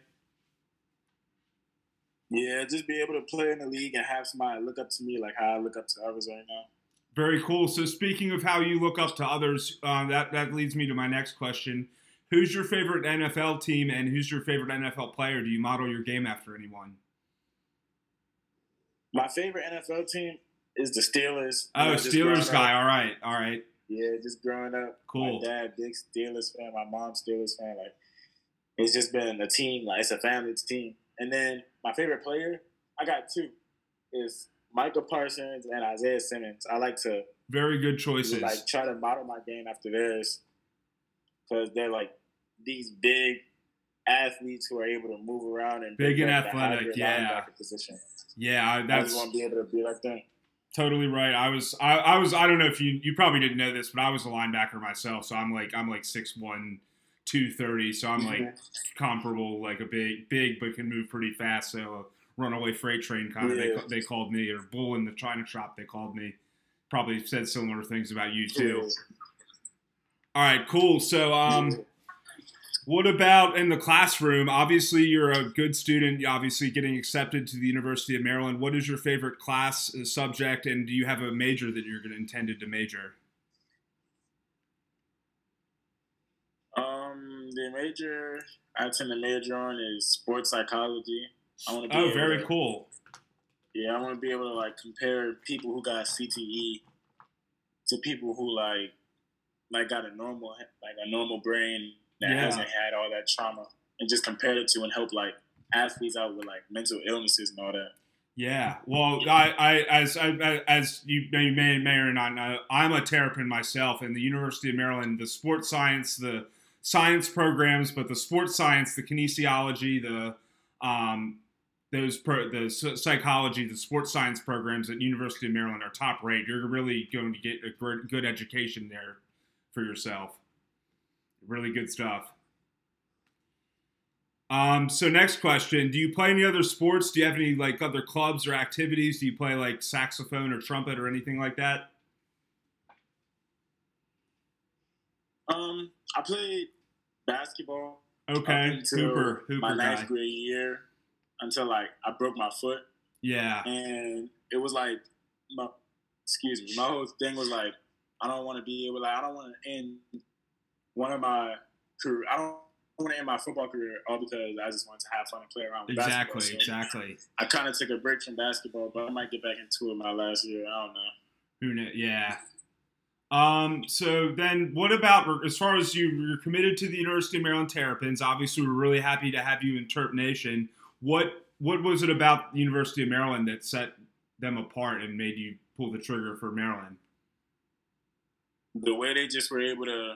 Yeah, just be able to play in the league and have somebody look up to me like how I look up to others right now. Very cool. So speaking of how you look up to others, uh, that that leads me to my next question. Who's your favorite NFL team and who's your favorite NFL player? Do you model your game after anyone? My favorite NFL team is the Steelers. Oh, You know, Steelers guy. All right, all right. Yeah, just growing up. Cool. My dad, big Steelers fan. My mom, Steelers fan. Like, it's just been a team. Like, it's a family team. And then my favorite player, I got two, is Micah Parsons and Isaiah Simmons. I like to Very good choices. like try to model my game after theirs because they're like these big athletes who are able to move around and Big and athletic, yeah. Position. yeah, I that's just want to be able to be like them. Totally right. I was, I, I was, I don't know if you, you probably didn't know this, but I was a linebacker myself. So I'm like, I'm like six one, two thirty. So I'm like comparable, like a big, big, but can move pretty fast. So a runaway freight train kind of they, Yeah. they called me, or bull in the china shop they called me. Probably said similar things about you too. All right, cool. So um. What about in the classroom? Obviously, you're a good student. Obviously getting accepted to the University of Maryland. What is your favorite class uh, subject, and do you have a major that you're going to intended to major? Um, the major I tend to major on is sports psychology. I want to be Oh, very to- cool. Yeah, I want to be able to like compare people who got CTE to people who like like got a normal like a normal brain that Yeah. hasn't had all that trauma, and just compare it to and help like athletes out with like mental illnesses and all that. Yeah. Well, I, I as I, as you may, may may or not know, I'm a terrapin myself, and the University of Maryland, the sports science, the science programs, but the sports science, the kinesiology, the um, those pro, the psychology, the sports science programs at University of Maryland are top rate. You're really going to get a good education there for yourself. Really good stuff. Um, so next question: Do you play any other sports? Do you have any like other clubs or activities? Do you play like saxophone or trumpet or anything like that? Um, I played basketball Okay, Hooper, Hooper my ninth guy. grade year until like I broke my foot, Yeah, and it was like, my, excuse me, my whole thing was like, I don't want to be able, like, I don't want to end one of my career. I don't want to end my football career all because I just wanted to have fun and play around with exactly, basketball. So exactly. I kind of took a break from basketball, but I might get back into it my last year. I don't know. Who kn- Yeah. Um, so then, what about as far as you, you're committed to the University of Maryland Terrapins? Obviously, we're really happy to have you in Terp Nation. What what was it about the University of Maryland that set them apart and made you pull the trigger for Maryland? the way they just were able to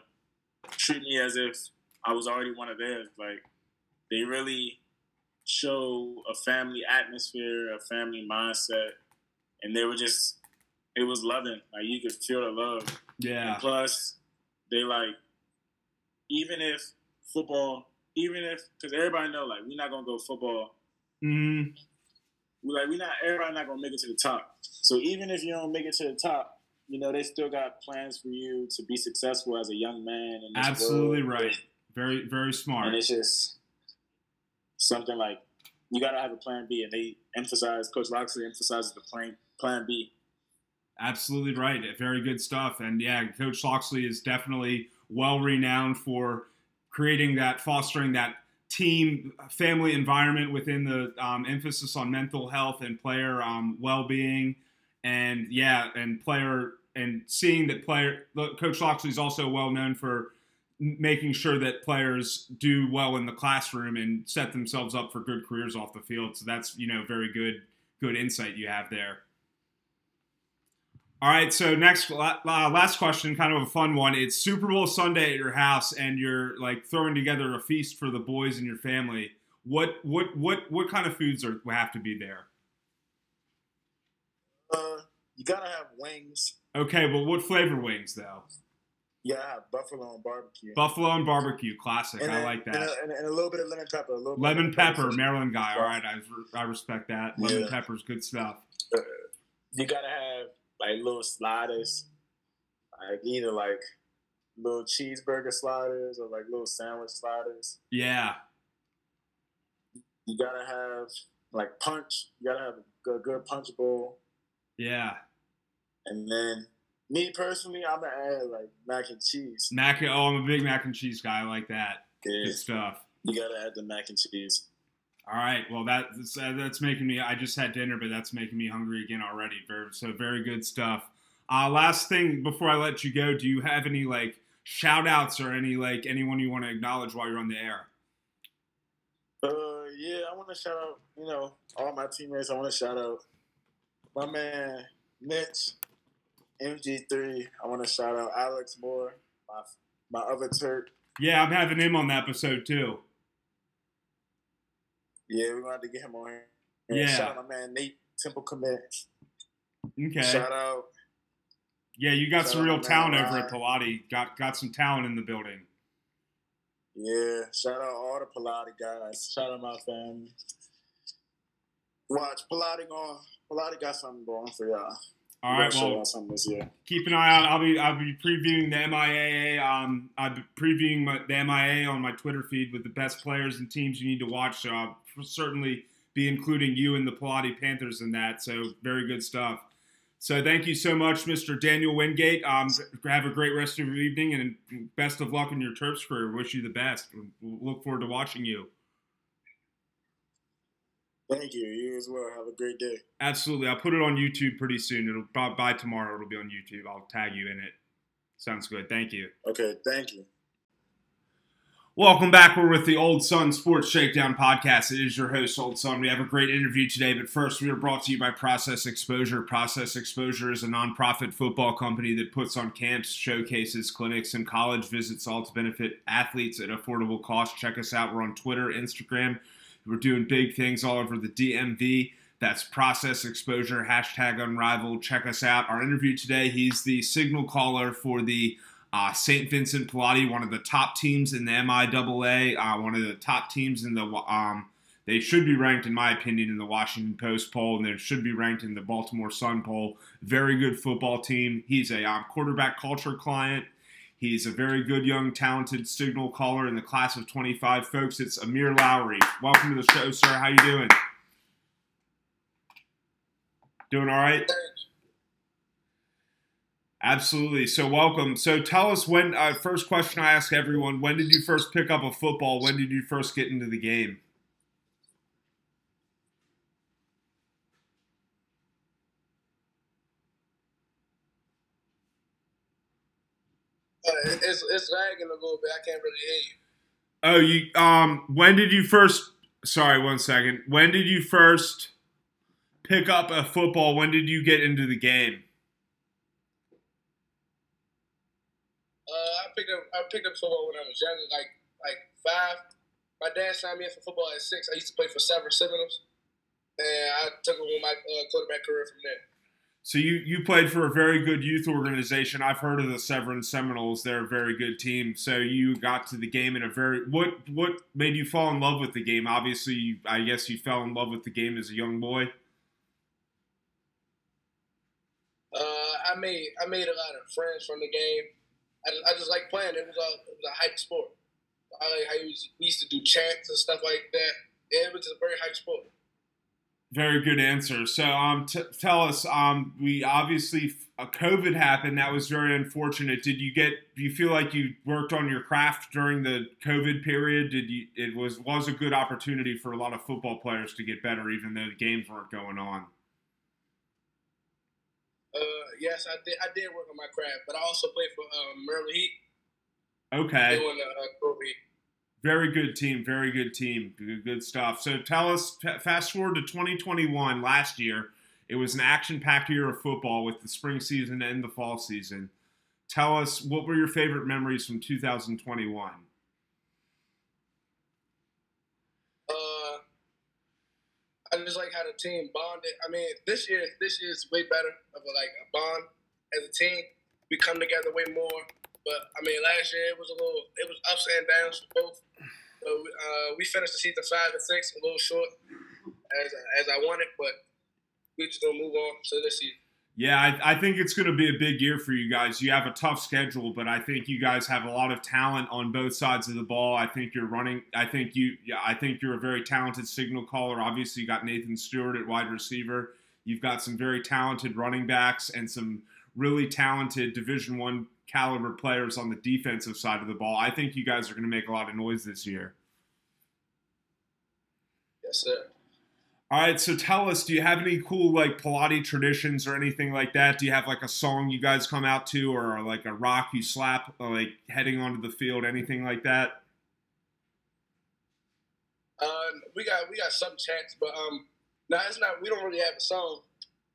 treat me as if I was already one of theirs. Like they really show a family atmosphere, a family mindset, and they were just it was loving. Like you could feel the love. Yeah, And plus, they like even if football, even if because everybody know like we're not gonna go football. mm, We like we not everybody not gonna make it to the top. So even if you don't make it to the top, you know they still got plans for you to be successful as a young man. Absolutely world. right. Very very smart. And it's just something like you gotta have a plan B, and they emphasize. Coach Locksley emphasizes the plan plan B. Absolutely right. Very good stuff. And yeah, Coach Locksley is definitely well renowned for creating that, fostering that team family environment within the um, emphasis on mental health and player um, well being. And yeah, and player and seeing that player, Coach Locksley is also well known for making sure that players do well in the classroom and set themselves up for good careers off the field. So that's you know very good good insight you have there. All right, so next la- la- last question, kind of a fun one. It's Super Bowl Sunday at your house, and you're like throwing together a feast for the boys and your family. What what what what kind of foods are have to be there? Uh, you gotta have wings. Okay, well, what flavor wings though? Yeah, buffalo and barbecue. Buffalo and barbecue, classic. and I a- like that. and a- and a little bit of lemon pepper. A little Lemon pepper, for- Maryland guy. All right, I, I respect that. Lemon Yeah. pepper's good stuff. You gotta have like little sliders, like either like little cheeseburger sliders or like little sandwich sliders. Yeah, You gotta have like punch. You gotta have a good, good punch bowl. Yeah. And then me personally, I'm gonna add like mac and cheese. Mac. Oh, I'm a big mac and cheese guy. I like that. Yeah, Good stuff. you gotta add the mac and cheese. All right. Well, that, that's, uh, that's making me. I just had dinner, but that's making me hungry again already. Very, so very good stuff. Uh, last thing before I let you go, do you have any like shout outs or any like anyone you want to acknowledge while you're on the air? Uh, yeah, I want to shout out, you know, all my teammates. I want to shout out my man Mitch, MG3. I want to shout out Alex Moore, my my other Turk. Yeah, I'm having him on the episode too. Yeah, we wanted to get him on here. And Yeah. Shout out my man Nate Temple Commit. Okay. Shout out. Yeah, you got Shout some real talent over at. Pallotti. Got got some talent in the building. Yeah, shout out all the Pallotti guys. Shout out my family. Watch Pallotti going. Pallotti got something going for y'all. All right. Well, this year. keep an eye out. I'll be I'll be previewing the MIAA. Um, I'll be previewing my, the MIAA on my Twitter feed with the best players and teams you need to watch. So I'll certainly be including you and the Pallotti Panthers in that. So very good stuff. So thank you so much, Mr. Daniel Wingate. Um, have a great rest of your evening and best of luck in your Terps career. Wish you the best. We'll look forward to watching you. Thank you. You as well. Have a great day. Absolutely. I'll put it on YouTube pretty soon. It'll by, by tomorrow. It'll be on YouTube. I'll tag you in it. Sounds good. Thank you. Okay, thank you. Welcome back. We're with the Old Sun Sports Shakedown podcast. It is your host, Old Sun. We have a great interview today, but first, we are brought to you by Process Exposure. Process Exposure is a nonprofit football company that puts on camps, showcases, clinics, and college visits, all to benefit athletes at affordable cost. Check us out. We're on Twitter, Instagram. We're doing big things all over the DMV. That's Process Exposure, hashtag Unrivaled. Check us out. Our interview today, he's the signal caller for the uh, St. Vincent Pallotti, one of the top teams in the MIAA, uh, one of the top teams in the. Um, they should be ranked, in my opinion, in the Washington Post poll, and they should be ranked in the Baltimore Sun poll. Very good football team. He's a um, quarterback culture client. He's a very good, young, talented signal caller in the class of 25. Folks, it's Ahmir Lowery. Welcome to the show, sir. How you doing? Doing all right? Absolutely. So welcome. So tell us when. Uh, first question I ask everyone: When did you first pick up a football? When did you first get into the game? It's it's lagging a little bit. I can't really hear you. Oh, you. Um, when did you first? Sorry, one second. When did you first pick up a football? When did you get into the game? Uh, I picked up I picked up football when I was younger, like like five. My dad signed me up for football at six. I used to play for Severn Seminoles, and I took over my uh, quarterback career from there. So you you played for a very good youth organization. I've heard of the Severn Seminoles. They're a very good team. So you got to the game in a very what what made you fall in love with the game? Obviously, I guess you fell in love with the game as a young boy. Uh, I made I made a lot of friends from the game. I, I just like playing. It was a it was a hype sport. I we used, we used to do chants and stuff like that. It was a very hype sport. Very good answer. So, um, t- tell us. Um, we obviously uh, COVID happened. That was very unfortunate. Did you get? Do you feel like you worked on your craft during the COVID period? Did you? It was was a good opportunity for a lot of football players to get better, even though the games weren't going on. Uh, yes, I did. I did work on my craft, but I also played for um, Maryland Heat. Okay. Doing uh. Very good team. Very good team. Good, stuff. So tell us, fast forward to 2021, last year. It was an action packed year of football with the spring season and the fall season. Tell us, what were your favorite memories from 2021? Uh, I just like how the team bonded. I mean, this year, this year is way better of a like a bond as a team. We come together way more. But I mean, last year it was a little, it was ups and downs for both. So, uh, we finished the season five and six, a little short as as I wanted, but we just gonna move on to this season. Yeah, I, I think it's going to be a big year for you guys. You have a tough schedule, but I think you guys have a lot of talent on both sides of the ball. I think you're running. I think you. Yeah, I think you're a very talented signal caller. Obviously, you got Nathan Stewart at wide receiver. You've got some very talented running backs and some really talented Division One caliber players on the defensive side of the ball. I think you guys are going to make a lot of noise this year. Yes, sir. All right, so tell us, do you have any cool like Pallotti's traditions or anything like that? Do you have like a song you guys come out to, or like a rock you slap, like heading onto the field, anything like that? Uh, we got we got some chants, but um, no, it's not. We don't really have a song.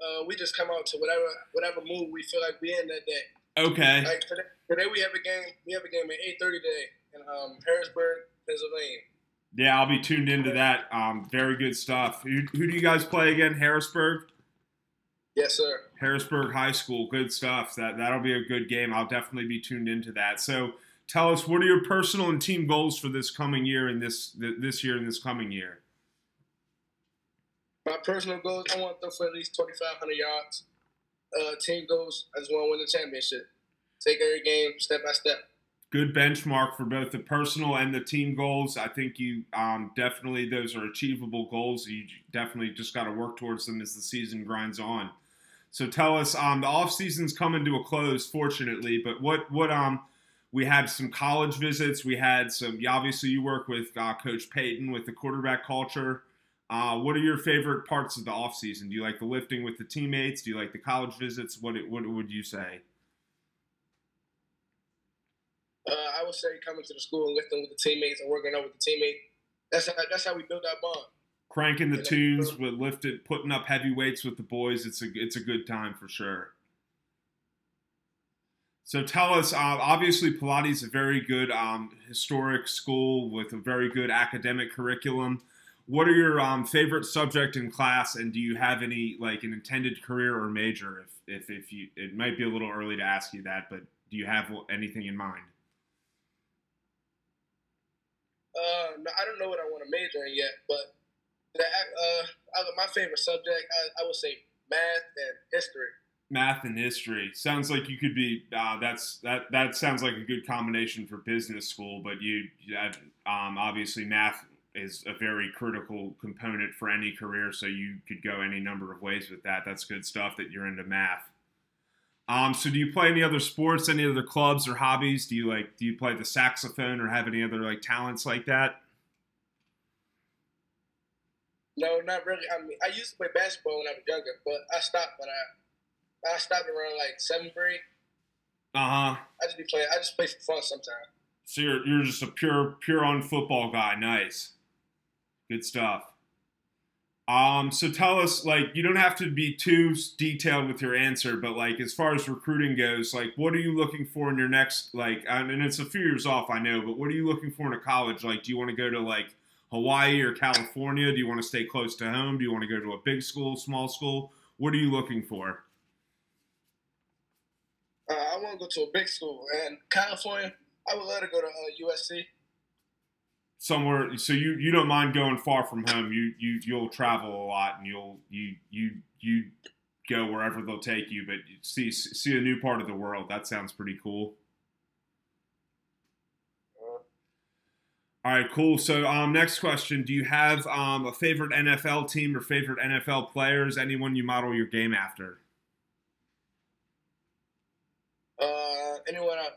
Uh, we just come out to whatever whatever mood we feel like we in that day. Okay. Like today, today we have a game. We have a game at eight thirty today in um, Harrisburg, Pennsylvania. Yeah, I'll be tuned into that. Um, very good stuff. Who, who do you guys play again? Harrisburg. Yes, sir. Harrisburg High School. Good stuff. That that'll be a good game. I'll definitely be tuned into that. So, tell us what are your personal and team goals for this coming year and this this year and this coming year. My personal goals: I want to throw for at least twenty five hundred yards. Uh, team goals: I just want to win the championship. Take every game step by step good benchmark for both the personal and the team goals. I think you um, definitely those are achievable goals. You definitely just got to work towards them as the season grinds on. So tell us, um, the off season's coming to a close, fortunately. But what what um we had some college visits. We had some. Obviously, you work with uh, Coach Payton with the quarterback culture. Uh, what are your favorite parts of the off season? Do you like the lifting with the teammates? Do you like the college visits? What what would you say? Uh, I would say coming to the school and lifting with the teammates and working out with the teammate. That's how, that's how we build that bond. Cranking the tunes with lifted, putting up heavy weights with the boys. It's a it's a good time for sure. So tell us, uh, obviously Pallotti's is a very good um, historic school with a very good academic curriculum. What are your um, favorite subject in class, and do you have any like an intended career or major? If, if if you, it might be a little early to ask you that, but do you have anything in mind? Uh, no, I don't know what I want to major in yet, but the, uh, my favorite subject, I, I would say math and history. Math and history sounds like you could be. Uh, that's that. That sounds like a good combination for business school. But you, um, obviously, math is a very critical component for any career. So you could go any number of ways with that. That's good stuff that you're into math. Um, so do you play any other sports, any other clubs or hobbies? Do you like do you play the saxophone or have any other like talents like that? No, not really. I mean, I used to play basketball when I was younger, but I stopped when I I stopped around like seventh grade. Uh huh. I just be playing. I just play for fun sometimes. So you're you're just a pure pure on football guy. Nice, good stuff. Um, so tell us, like, you don't have to be too detailed with your answer, but like, as far as recruiting goes, like, what are you looking for in your next, like, and it's a few years off, I know, but what are you looking for in a college? Like, do you want to go to like Hawaii or California? Do you want to stay close to home? Do you want to go to a big school, small school? What are you looking for? Uh, I want to go to a big school, and California. I would love to go to uh, USC somewhere so you you don't mind going far from home. You you you'll travel a lot and you'll you you you go wherever they'll take you but see see a new part of the world. That sounds pretty cool. All right cool. So um next question. Do you have um a favorite nfl team or favorite nfl players? Anyone you model your game after? Uh anyone uh,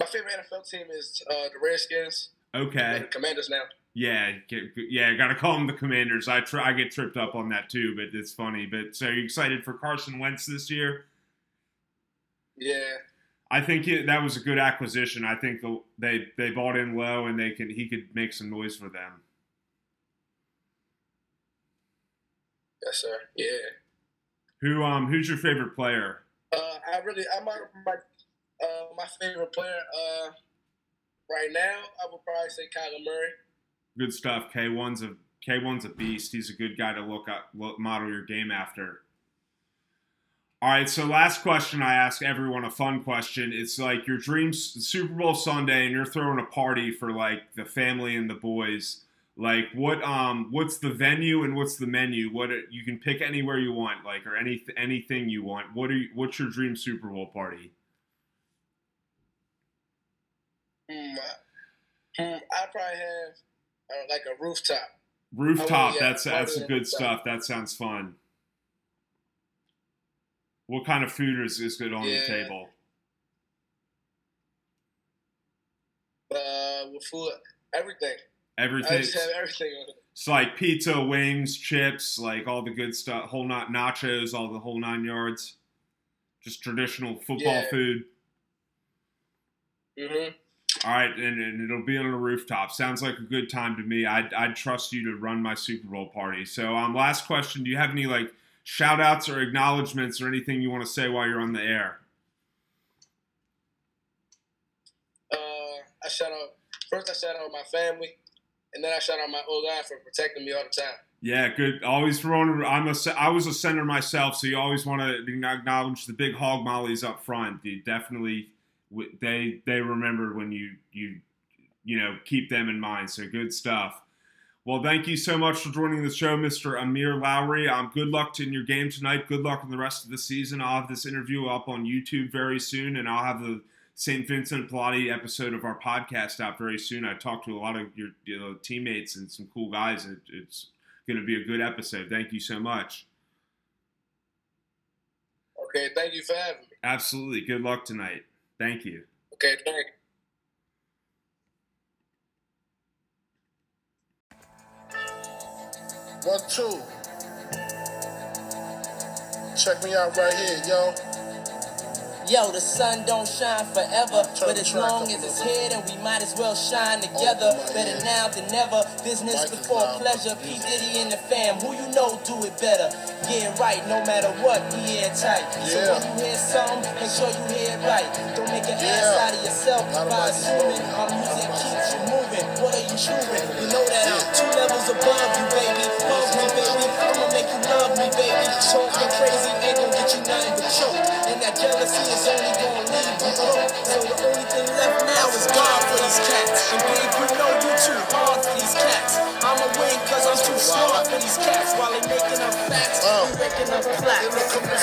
my favorite nfl team is uh the redskins Okay. Commanders now. Yeah, yeah, got to call them the Commanders. I try, I get tripped up on that too, but it's funny. But so, are you excited for Carson Wentz this year? Yeah. I think it, that was a good acquisition. I think the, they they bought in low, and they could he could make some noise for them. Yes, sir. Yeah. Who um who's your favorite player? Uh, I really I'm my my, uh, my favorite player. Uh, Right now, I would probably say Kyler Murray. Good stuff. K1's a K1's a beast. He's a good guy to look at, look, model your game after. All right, so last question I ask everyone a fun question. It's like your dreams Super Bowl Sunday and you're throwing a party for like the family and the boys. Like what um what's the venue and what's the menu? What it, you can pick anywhere you want, like or any anything you want. What are you, what's your dream Super Bowl party? Mm, I- mm, I'd probably have uh, like a rooftop. Rooftop. Oh, yeah, that's that's good rooftop. stuff. That sounds fun. What kind of food is, is good on the table? Uh, with food, everything. Everything. I just have everything on it. It's like pizza, wings, chips, like all the good stuff. Whole not nachos, all the whole nine yards. Just traditional football Yeah. food. hmm All right, and, and it'll be on a rooftop. Sounds like a good time to me. I'd, I'd trust you to run my Super Bowl party. So, um, last question: Do you have any like shout outs or acknowledgments or anything you want to say while you're on the air? Uh, I shout out first. I shout out my family, and then I shout out my old line for protecting me all the time. Yeah, good. Always throwing. I'm a. I was a center myself, so you always want to acknowledge the big hog mollies up front. You definitely, they they remember when you you you know keep them in mind. So good stuff. Well, thank you so much for joining the show, Mr. Ahmir Lowery. Um, good luck in your game tonight. Good luck in the rest of the season. I'll have this interview up on YouTube very soon, and I'll have the St. Vincent Pallotti episode of our podcast out very soon. I talked to a lot of your you know, teammates and some cool guys. It, it's going to be a good episode. Thank you so much. Okay, thank you for having me. Absolutely. Good luck tonight. Thank you. Okay, thank you. One, two. Check me out right here, yo. Yo, the sun don't shine forever, but as long as it's here, then we might as well shine together. Oh, Better now than never. Business before pleasure. P Diddy and the fam, who you know do it better. Yeah, right. No matter what, we airtight. So when you hear something, make sure you hear it right. Don't make an ass out of yourself by assuming our music keeps you moving. What are you chewing? You know that I'm two levels above you, baby. Love me, baby. Love me, baby. Talking crazy ain't gonna get you nothing but choke. And that jealousy is only gonna leave you broke. So the only thing left now is God for these cats. And babe, you know you too hard for these cats. I'ma win cause I'm too smart for these cats. While they making up facts, we making up plaques.